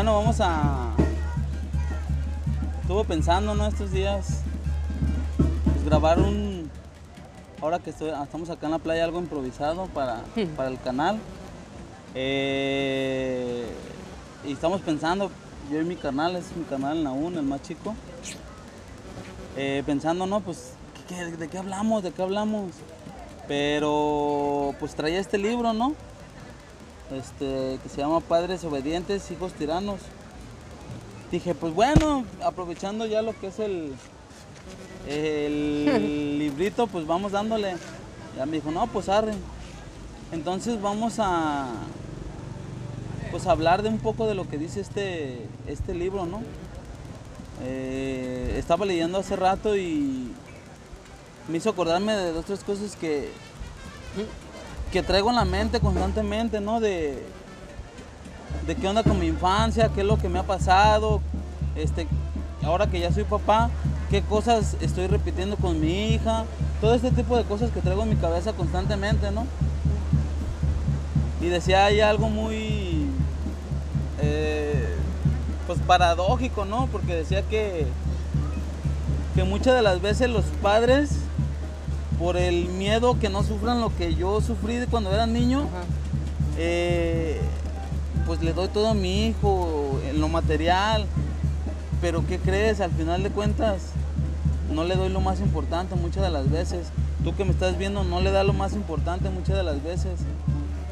Bueno, vamos a... Estuve pensando, ¿no? Estos días, pues grabar un... Ahora que estoy, estamos acá en la playa, algo improvisado para, para el canal. Eh, y estamos pensando, yo y mi canal, es mi canal en la UN, el más chico. Eh, pensando, ¿no? Pues, ¿qué- qué- ¿de qué hablamos? ¿De qué hablamos? Pero, pues traía este libro, ¿no? Este, que se llama Padres Obedientes, Hijos Tiranos. Dije, pues bueno, aprovechando ya lo que es el, el librito, pues vamos dándole. Ya me dijo, no, pues arre. Entonces vamos a pues hablar de un poco de lo que dice este, este libro, ¿no? Eh, estaba leyendo hace rato y me hizo acordarme de dos tres cosas que, que traigo en la mente constantemente, ¿no? De, de qué onda con mi infancia, qué es lo que me ha pasado, este, ahora que ya soy papá, qué cosas estoy repitiendo con mi hija, todo este tipo de cosas que traigo en mi cabeza constantemente, ¿no? Y decía hay algo muy, eh, pues paradójico, ¿no? Porque decía que, que muchas de las veces los padres, por el miedo que no sufran lo que yo sufrí cuando era niño, eh, pues le doy todo a mi hijo en lo material, pero ¿qué crees? Al final de cuentas, no le doy lo más importante muchas de las veces. Tú que me estás viendo, no le da lo más importante muchas de las veces,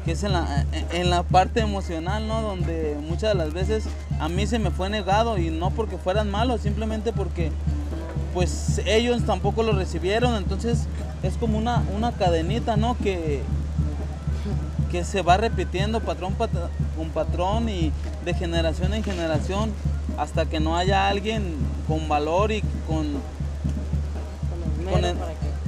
que es en la, en la parte emocional, ¿no? Donde muchas de las veces a mí se me fue negado y no porque fueran malos, simplemente porque pues ellos tampoco lo recibieron, entonces es como una, una cadenita, ¿no? Que, que se va repitiendo patrón pat- con patrón y de generación en generación hasta que no haya alguien con valor y con, Con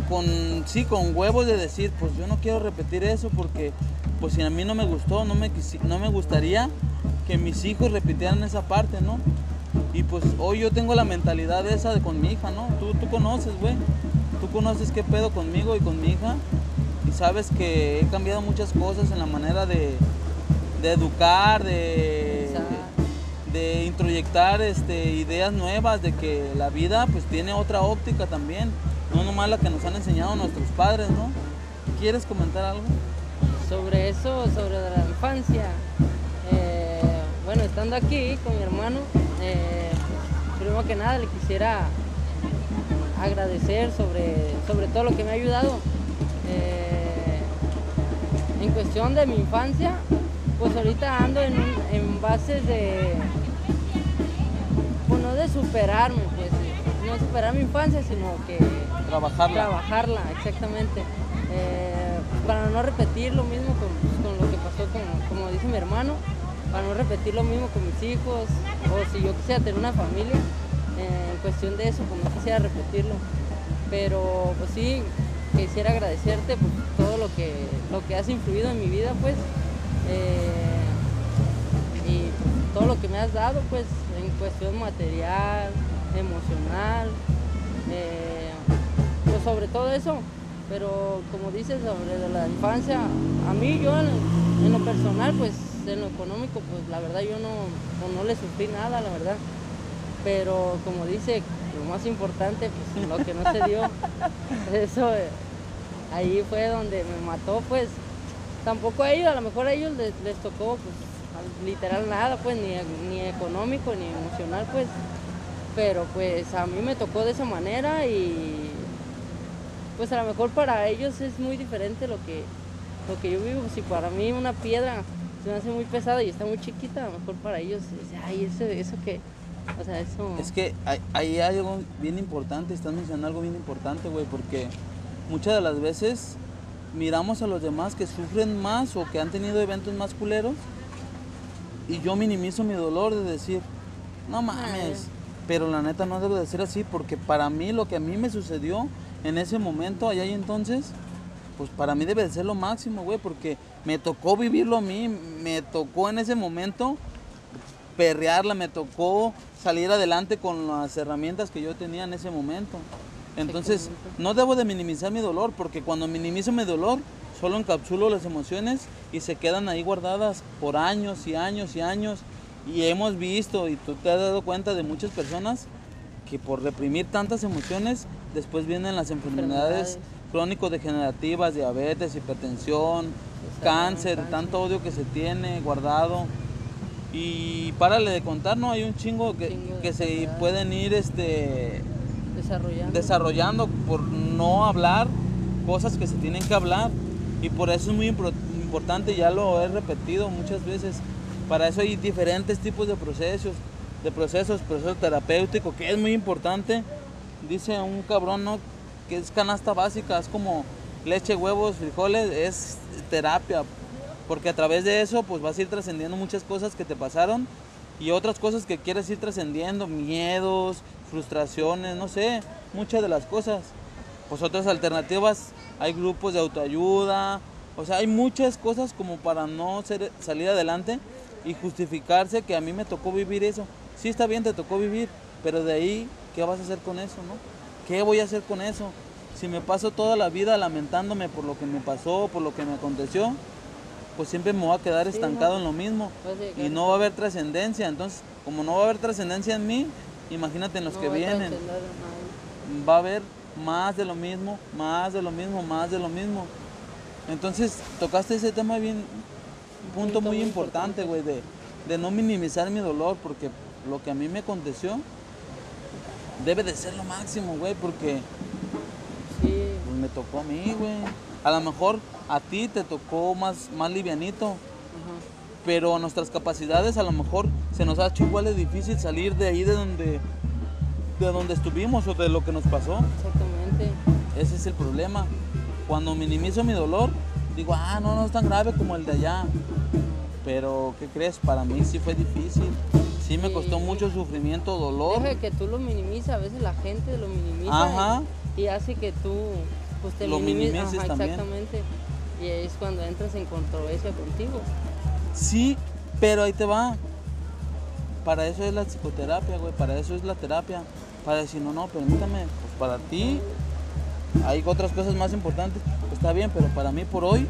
con, el- sí, con huevos de decir, pues yo no quiero repetir eso porque pues si a mí no me gustó, no me, no me gustaría que mis hijos repitieran esa parte, ¿no? Y pues hoy yo tengo la mentalidad esa de con mi hija, ¿no? Tú, tú conoces, güey. Tú conoces qué pedo conmigo y con mi hija. Y sabes que he cambiado muchas cosas en la manera de, de educar, de, de introyectar este, ideas nuevas, de que la vida pues tiene otra óptica también. No nomás la que nos han enseñado nuestros padres, ¿no? ¿Quieres comentar algo? Sobre eso, sobre la infancia. eh, bueno, estando aquí con mi hermano, eh, primero que nada le quisiera agradecer sobre, sobre todo lo que me ha ayudado. Eh, en cuestión de mi infancia, pues ahorita ando en, en bases de, pues no de superarme, pues no superar mi infancia, sino que Trabajarla. trabajarla, exactamente. Eh, para no repetir lo mismo con, con lo que pasó con, como dice mi hermano, para no repetir lo mismo con mis hijos, o si yo quisiera tener una familia, en cuestión de eso, pues no quisiera repetirlo. Pero pues sí, quisiera agradecerte por todo lo que, lo que has influido en mi vida, pues. eh, y pues, todo lo que me has dado, pues, en cuestión material, emocional, eh, pues sobre todo eso. Pero como dices sobre la infancia, a mí yo en, en lo personal, pues en lo económico, pues la verdad yo no, pues, no le sufrí nada, la verdad. Pero como dice, lo más importante, pues lo que no se dio, eso eh, ahí fue donde me mató, pues tampoco a ellos, a lo mejor a ellos les, les tocó, pues al- literal nada, pues ni, ni económico ni emocional, pues. Pero pues a mí me tocó de esa manera y pues a lo mejor para ellos es muy diferente lo que, lo que yo vivo. Si para mí una piedra se me hace muy pesada y está muy chiquita, a lo mejor para ellos es, ay, eso, eso que, o sea, eso... Es que ahí hay algo bien importante, estás mencionando algo bien importante, güey, porque muchas de las veces miramos a los demás que sufren más o que han tenido eventos más culeros y yo minimizo mi dolor de decir, no mames, pero la neta no debe de ser así porque para mí lo que a mí me sucedió en ese momento, allá y entonces, pues para mí debe de ser lo máximo, güey, porque me tocó vivirlo a mí, me tocó en ese momento perrearla, me tocó salir adelante con las herramientas que yo tenía en ese momento. Entonces, no debo de minimizar mi dolor, porque cuando minimizo mi dolor, solo encapsulo las emociones y se quedan ahí guardadas por años y años y años. Y hemos visto, y tú te has dado cuenta de muchas personas que por reprimir tantas emociones, después vienen las enfermedades Enfermedades. crónico-degenerativas, diabetes, hipertensión, cáncer, cáncer. tanto odio que se tiene guardado. Y párale de contar, ¿no? Hay un chingo que, Chingo que se pueden ir este, Desarrollando. desarrollando por no hablar cosas que se tienen que hablar. Y por eso es muy importante, ya lo he repetido muchas veces, para eso hay diferentes tipos de procesos, de procesos, proceso terapéutico, que es muy importante. Dice un cabrón, ¿no? Que es canasta básica, es como leche, huevos, frijoles, es terapia. Porque a través de eso, pues vas a ir trascendiendo muchas cosas que te pasaron y otras cosas que quieres ir trascendiendo, miedos, frustraciones, no sé, muchas de las cosas. Pues otras alternativas, hay grupos de autoayuda, o sea, hay muchas cosas como para no salir adelante y justificarse que a mí me tocó vivir eso. Sí está bien, te tocó vivir, pero de ahí, ¿qué vas a hacer con eso, no? ¿Qué voy a hacer con eso? Si me paso toda la vida lamentándome por lo que me pasó, por lo que me aconteció, pues siempre me voy a quedar estancado en lo mismo a y no va a haber trascendencia. Entonces, como no va a haber trascendencia en mí, imagínate en los no que vienen. Va a haber más de lo mismo, más de lo mismo, más de lo mismo. Entonces, tocaste ese tema bien, un punto punto muy muy importante, güey, de, de no minimizar mi dolor, porque lo que a mí me aconteció debe de ser lo máximo, güey, porque pues, tocó a mí, güey. A lo mejor a ti te tocó más, más livianito, ajá. pero a nuestras capacidades a lo mejor se nos ha hecho igual de difícil salir de ahí de donde de donde estuvimos o de lo que nos pasó. Exactamente. Ese es el problema. Cuando minimizo mi dolor, digo, ah, no, no es tan grave como el de allá. Pero, ¿qué crees? Para mí sí fue difícil. Sí me costó Sí. mucho sufrimiento, dolor. Deja que tú lo minimices, a veces la gente lo minimiza Ajá. y, y hace que tú pues te Lo minimices. Ajá, también. Exactamente. Y ahí es cuando entras en controversia contigo. Sí, pero ahí te va. Para eso es la psicoterapia, güey. Para eso es la terapia. Para decir, no, no, permítame. Pues para ti hay otras cosas más importantes. Está bien, pero para mí por hoy,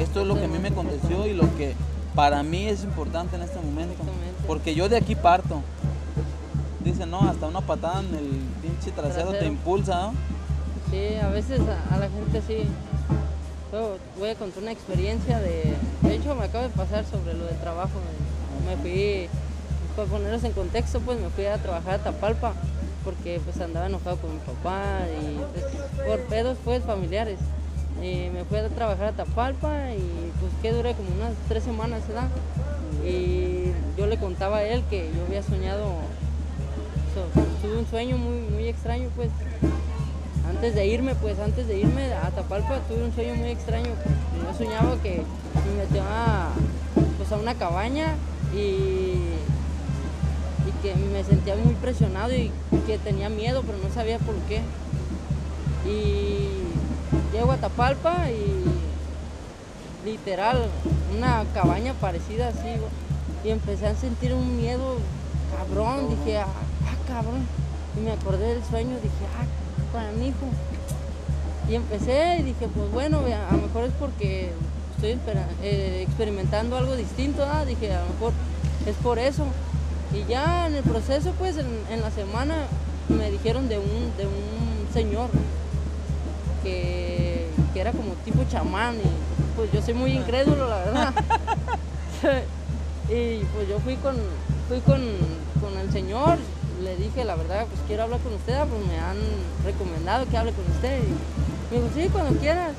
esto es lo que a mí me aconteció y lo que para mí es importante en este momento. Porque yo de aquí parto. Dice, no, hasta una patada en el pinche trasero, te Trasero. impulsa, ¿no? Sí, a veces a, la gente sí. Yo voy a contar una experiencia de... De hecho, me acaba de pasar sobre lo del trabajo. Me, me fui, para ponerlos en contexto, pues me fui a trabajar a Tapalpa porque pues andaba enojado con mi papá y pues, por pedos pues familiares. Me fui a trabajar a Tapalpa y pues que duré como unas tres semanas, ¿verdad? Y yo le contaba a él que yo había soñado, so- tuve un sueño muy, muy extraño pues antes de irme, pues antes de irme a Tapalpa tuve un sueño muy extraño. Yo soñaba que me metía a, pues, a una cabaña y, y que me sentía muy presionado y que tenía miedo, pero no sabía por qué. Y llego a Tapalpa y literal, una cabaña parecida así, y empecé a sentir un miedo cabrón, dije, ah, ah, cabrón, y me acordé del sueño, dije, ah, hijo Y empecé y dije, pues bueno, a lo mejor es porque estoy eh, experimentando algo distinto, ¿ah? dije, a lo mejor es por eso. Y ya en el proceso, pues en, en la semana me dijeron de un, de un señor que, que era como tipo chamán y pues yo soy muy incrédulo, la verdad. y pues yo fui con, fui con, con el señor, le dije la verdad, pues quiero hablar con usted, pues me han recomendado que hable con usted. Y me dijo, sí, cuando quieras.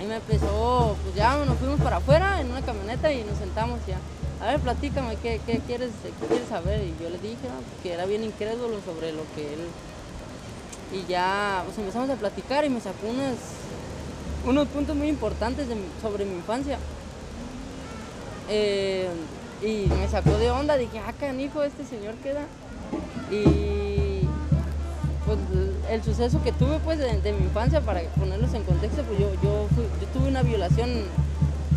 Y me empezó, pues ya nos fuimos para afuera en una camioneta y nos sentamos ya. A ver, platícame, ¿qué, qué quieres, quieres saber? Y yo le dije ¿no? que era bien incrédulo sobre lo que él... Y ya pues empezamos a platicar y me sacó unos, unos puntos muy importantes sobre mi infancia. Eh, y me sacó de onda, dije, ah, canijo, este señor queda. Y pues el suceso que tuve pues de, de mi infancia, para ponerlos en contexto, pues yo, yo, fui- yo tuve una violación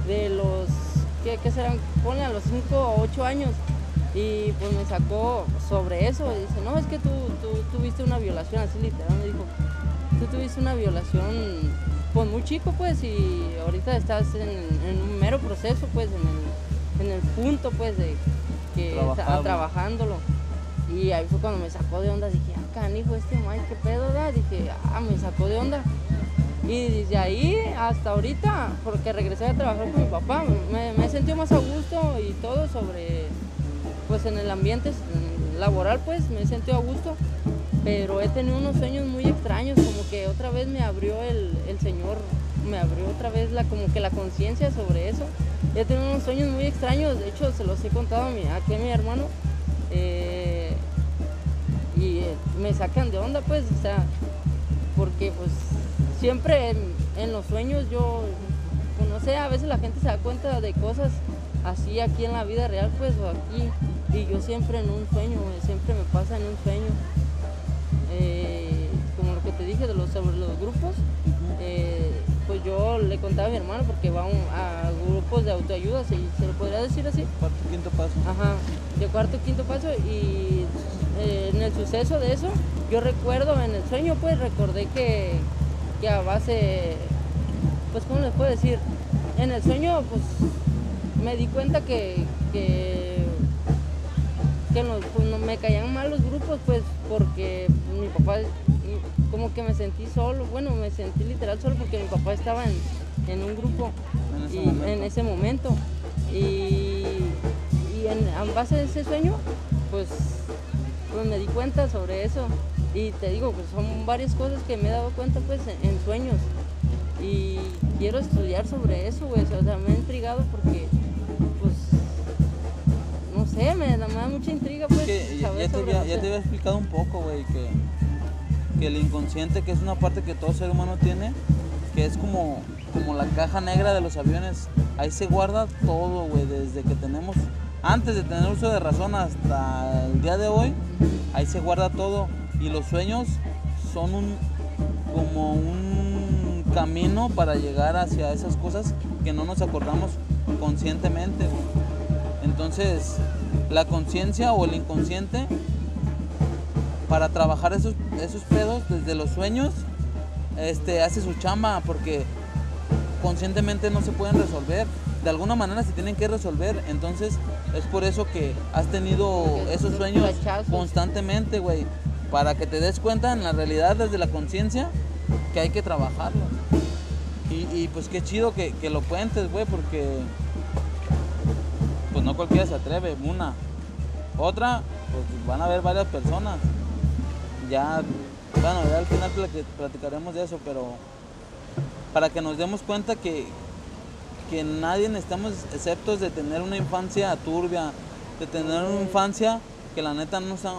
de los, ¿qué, qué serán? Ponle a los 5 o 8 años. Y pues me sacó sobre eso. Y dice, no, es que tú, tú tuviste una violación, así literal me dijo, tú tuviste una violación pues muy chico pues y ahorita estás en, en un mero proceso pues en el, en el punto pues de... que Trabajable. trabajándolo. Y ahí fue cuando me sacó de onda, dije, ah, canijo, este Mike, qué pedo, ¿verdad? Dije, ah, me sacó de onda. Y desde ahí hasta ahorita, porque regresé a trabajar con mi papá, me, me he sentido más a gusto y todo sobre, pues en el ambiente laboral, pues me he sentido a gusto. Pero he tenido unos sueños muy extraños, como que otra vez me abrió el, el Señor, me abrió otra vez la, como que la conciencia sobre eso. He tenido unos sueños muy extraños, de hecho se los he contado a mi, mi hermano. eh, me sacan de onda, pues, o sea, porque pues siempre en, en los sueños yo, pues, no sé, a veces la gente se da cuenta de cosas así aquí en la vida real, pues, o aquí, y yo siempre en un sueño, siempre me pasa en un sueño. Eh, como lo que te dije de los, sobre los grupos, eh, pues yo le contaba a mi hermano porque va a un- a grupos de autoayuda, ¿se, se lo podría decir así? Cuarto, quinto paso. Ajá, de cuarto quinto paso y eh, en el suceso de eso, yo recuerdo en el sueño, pues recordé que, que a base, pues cómo les puedo decir, en el sueño pues me di cuenta que, que, que pues, me caían mal los grupos, pues porque mi papá, me sentí solo, bueno, me sentí literal solo porque mi papá estaba en, en un grupo En ese y momento. en ese momento. Y, y en, en base de ese sueño, pues, pues me di cuenta sobre eso. Y te digo, pues son varias cosas que me he dado cuenta pues en, en sueños. Y quiero estudiar sobre eso, güey. O sea, me ha intrigado porque, pues, no sé, me, da- me da mucha intriga pues que saber ya te sobre ya te había explicado un poco, güey, que, que el inconsciente, que es una parte que todo ser humano tiene, que es como, como la caja negra de los aviones. Ahí se guarda todo, güey, desde que tenemos, antes de tener uso de razón hasta el día de hoy, ahí se guarda todo. Y los sueños son un, como un camino para llegar hacia esas cosas que no nos acordamos conscientemente. Entonces, la conciencia o el inconsciente, para trabajar esos, esos pedos desde los sueños, este, hace su chamba porque conscientemente no se pueden resolver. De alguna manera se tienen que resolver. Entonces, es por eso que has tenido Porque esos sueños constantemente, güey. Para que te des cuenta en la realidad desde la conciencia que hay que trabajarlo. Y, y, pues qué chido que, que lo cuentes, güey, porque pues no cualquiera se atreve, una. Otra, pues van a haber varias personas. Ya, bueno, ya al final plati- platicaremos de eso, pero para que nos demos cuenta que, que nadie estamos exceptos de tener una infancia turbia, de tener una infancia que la neta no nos ha,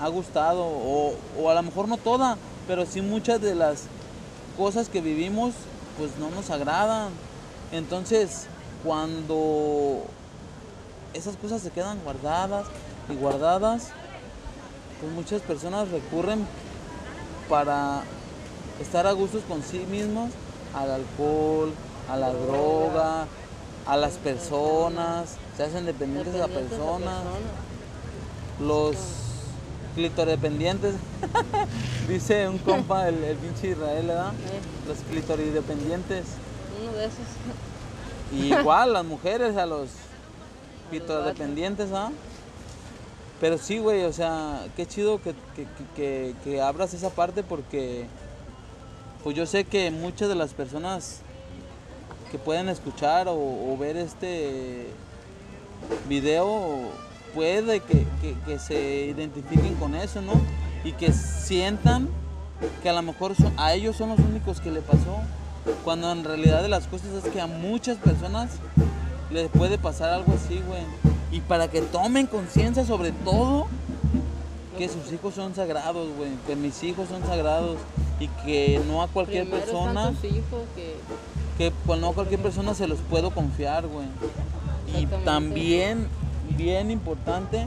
ha gustado, o, o a lo mejor no toda, pero sí muchas de las cosas que vivimos pues no nos agradan. Entonces, cuando esas cosas se quedan guardadas y guardadas, pues muchas personas recurren para estar a gustos con sí mismos al alcohol, a la droga, a las personas, se hacen dependientes de la persona, los clitoredependientes, dice un compa, el, el pinche Israel, ¿verdad? Los clitoridependientes. uno de esos. Y igual las mujeres a los clitoridependientes, ¿ah? Pero sí, güey, o sea, qué chido que, que, que- abras esa parte porque pues yo sé que muchas de las personas que pueden escuchar o, ver este video puede que, que- se identifiquen con eso, ¿no? Y que sientan que a lo mejor a ellos son los únicos que le pasó. Cuando en realidad de las cosas es que a muchas personas les puede pasar algo así, güey. Y para que tomen conciencia sobre todo que sus hijos son sagrados, güey. Que mis hijos son sagrados. Y que no a cualquier Primero persona están hijos que que pues no a cualquier persona se los puedo confiar, güey. Y también, bien importante,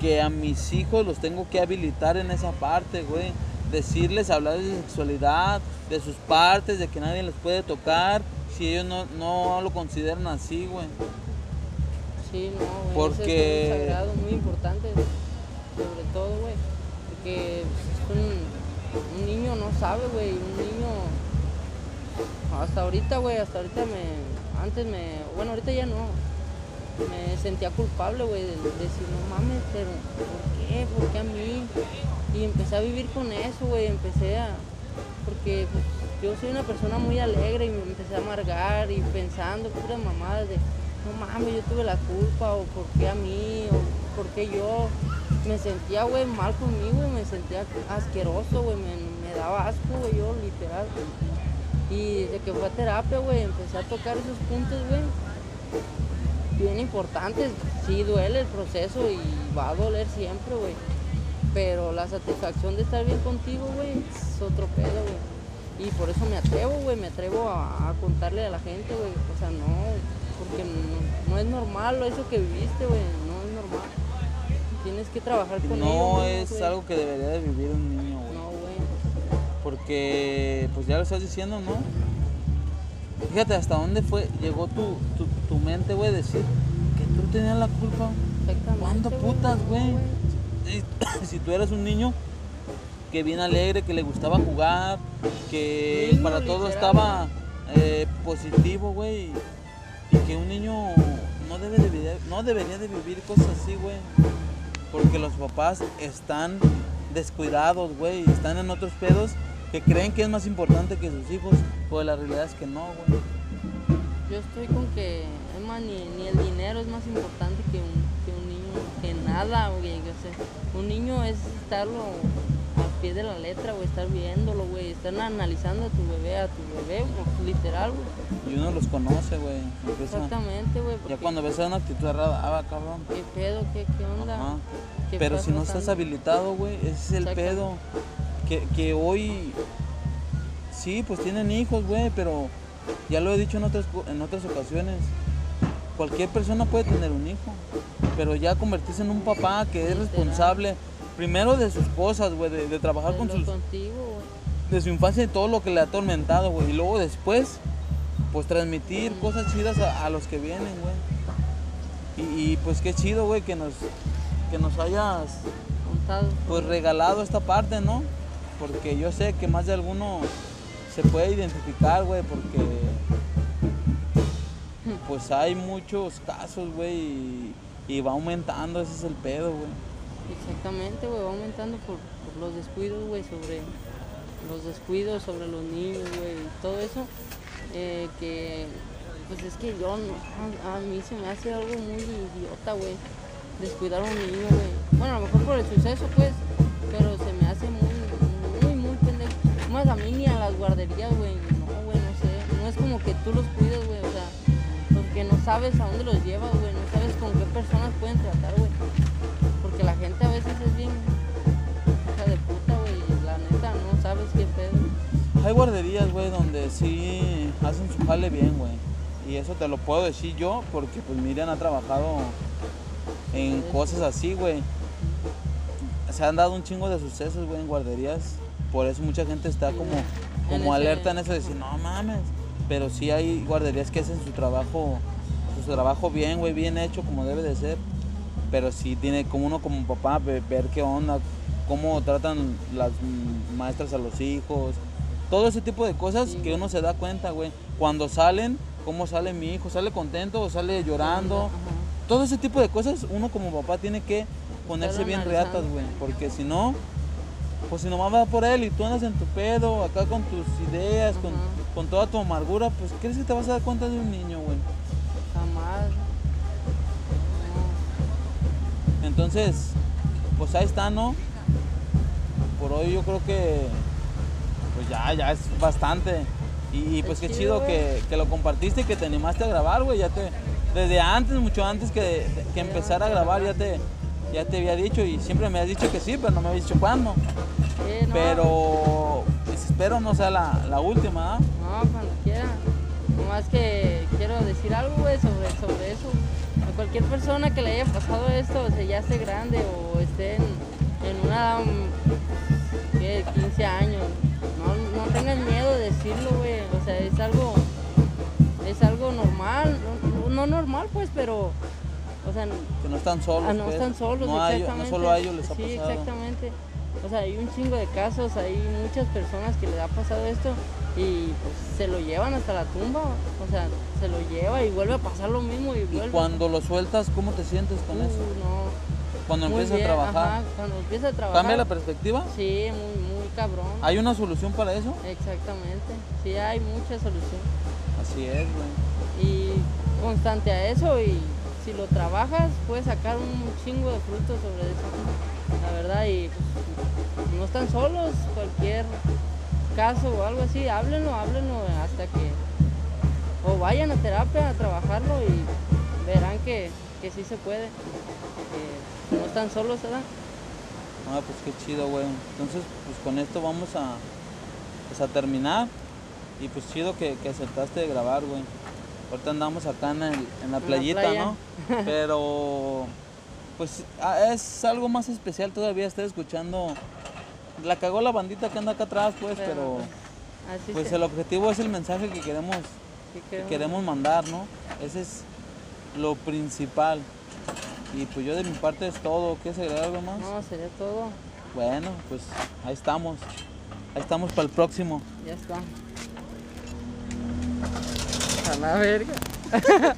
que a mis hijos los tengo que habilitar en esa parte, güey. Decirles, hablar de sexualidad, de sus partes, de que nadie les puede tocar, si ellos no, no lo consideran así, güey. Sí, no, güey. Porque- Eso es muy sagrado, muy importante. Sobre todo, güey. Porque pues, un, un niño no sabe, güey. Un niño. Hasta ahorita, güey. Hasta ahorita me. Antes me. Bueno, ahorita ya no. me sentía culpable, güey, de, decir, no mames, pero ¿por qué? ¿Por qué a mí? Y empecé a vivir con eso, güey, empecé a... Porque pues, yo soy una persona muy alegre y me empecé a amargar y pensando puras mamadas de, no mames, yo tuve la culpa, o por qué a mí, o por qué yo. Me sentía, güey, mal conmigo, me sentía asqueroso, güey, me, me daba asco, güey, yo literal. Y desde que fue a terapia, güey, empecé a tocar esos puntos, güey, bien importantes. Sí duele el proceso y va a doler siempre, güey. Pero la satisfacción de estar bien contigo, güey, es otro pedo, güey. Y por eso me atrevo, güey, me atrevo a, a contarle a la gente, güey. O sea, no, porque no, no es normal eso que viviste, güey, no es normal. Tienes que trabajar con. No es algo que debería de vivir un niño, güey. No, güey. Porque, pues ya lo estás diciendo, ¿no? Fíjate hasta dónde fue, llegó tu, tu, tu mente, güey, decir que tú tenías la culpa. Exactamente. ¿Cuándo güey, putas, güey? Si, si tú eras un niño que bien alegre, que le gustaba jugar, que para todo estaba eh, positivo, güey. Que un niño no, debe de, no debería de vivir cosas así, güey. Porque los papás están descuidados, güey. Están en otros pedos que creen que es más importante que sus hijos. Pues la realidad es que no, güey. Yo estoy con que, es más, ni, el dinero es más importante que un, que un niño, que nada, güey. O sea, un niño es estarlo pie de la letra, güey, estar viéndolo, güey, estar analizando a tu bebé, a tu bebé, literal, güey. Y uno los conoce, güey. Exactamente, güey. Ya cuando ves una actitud errada, ah, cabrón. ¿Qué pedo? ¿Qué, qué onda? Ajá. ¿Qué Pero si no estás habilitado, güey, ese es el pedo. Que, que hoy, sí, pues tienen hijos, güey, pero ya lo he dicho en otras, en otras ocasiones. Cualquier persona puede tener un hijo, pero ya convertirse en un papá que es responsable, primero de sus cosas, güey, de, de trabajar con sus, contigo, de su infancia y todo lo que le ha atormentado, güey. Y luego después, pues transmitir cosas chidas a, a los que vienen, güey. Y, y, pues qué chido, güey, que nos, que nos hayas Contado. pues regalado esta parte, ¿no? Porque yo sé que más de alguno se puede identificar, güey, porque pues hay muchos casos, güey, y, y va aumentando, ese es el pedo, güey. Exactamente, güey, va aumentando por, por los descuidos, güey, sobre los descuidos sobre los niños, güey, y todo eso, eh, que pues es que yo, a, a mí se me hace algo muy idiota, güey, descuidar a un niño, güey. Bueno, a lo mejor por el suceso, pues, pero se me hace muy, muy, muy pendejo. Más a mí ni a las guarderías, güey, no, güey, no sé, no es como que tú los cuides, güey, o sea, porque no sabes a dónde los llevas, güey, no sabes con qué personas pueden tratar, güey. Porque la gente a veces es bien hija de puta, güey. La neta, no sabes qué pedo. Hay guarderías, güey, donde sí hacen su jale bien, güey. Y eso te lo puedo decir yo porque pues Miriam ha trabajado en cosas así, güey. Se han dado un chingo de sucesos, güey, en guarderías. Por eso mucha gente está como, como alerta en eso de decir, no mames. Pero sí hay guarderías que hacen su trabajo, su trabajo bien, güey, bien hecho como debe de ser. Pero sí tiene como uno como papá ve- ver qué onda, cómo tratan las maestras a los hijos. Todo ese tipo de cosas Sí, que güey. uno se da cuenta, güey. Cuando salen, cómo sale mi hijo, sale contento o sale llorando. Ajá. Todo ese tipo de cosas uno como papá tiene que ponerse bien reatas, güey. Porque si no, pues si nomás va por él y tú andas en tu pedo, acá con tus ideas, con, con toda tu amargura, pues ¿crees que te vas a dar cuenta de un niño, güey? Entonces, pues ahí está, ¿no? Por hoy yo creo que, pues ya, ya es bastante. Y, y, pues qué chido, chido que, que lo compartiste y que te animaste a grabar, güey. Ya te, desde antes, mucho antes que, que empezar a grabar, ya te, ya te había dicho y siempre me has dicho que sí, pero no me habías dicho cuándo. Sí, no, Pero pues, espero no sea la, la última, ¿ah? No, cuando quiera. Nomás que quiero decir algo, güey, sobre, sobre eso. Cualquier persona que le haya pasado esto, o sea, ya esté grande o esté en, en una ¿qué? 15 años, no, no tengan miedo de decirlo, güey. O sea, es algo, es algo normal, no, no normal, pues, pero, o sea, Que no están solos. Ah, no pues. están solos, no, a ellos- exactamente. no solo a ellos les ha sí, pasado. exactamente. O sea, hay un chingo de casos, hay muchas personas que les ha pasado esto y pues se lo llevan hasta la tumba. O sea, se lo lleva y vuelve a pasar lo mismo y Y vuelve. cuando lo sueltas, ¿cómo te sientes con Uh, eso? no. Cuando empiezas a trabajar. ajá, cuando empieza a trabajar. ¿Cambia la perspectiva? Sí, muy, muy cabrón. ¿Hay una solución para eso? Exactamente. Sí, hay mucha solución. Así es, güey. Y constante a eso y si lo trabajas puedes sacar un chingo de frutos sobre eso. La verdad y pues, no están solos, cualquier caso o algo así, háblenlo, háblenlo hasta que o vayan a terapia a trabajarlo y verán que, que sí se puede. que no están solos, ¿verdad? Ah, pues qué chido, güey. Entonces, pues con esto vamos a, pues, a terminar. Y pues chido que, que aceptaste de grabar, güey. Ahorita andamos acá en, el- en la la playita. ¿no? Pero, pues ah, es algo más especial todavía. Estoy escuchando. La cagó la bandita que anda acá atrás, pues, pero. así Pues se- el objetivo es el mensaje que queremos, sí que queremos- queremos mandar, ¿no? Ese es lo principal. Y pues yo de mi parte es todo. ¿Quieres agregar algo más? No, sería todo. Bueno, pues ahí estamos. Ahí estamos para el próximo. Ya está. A la verga.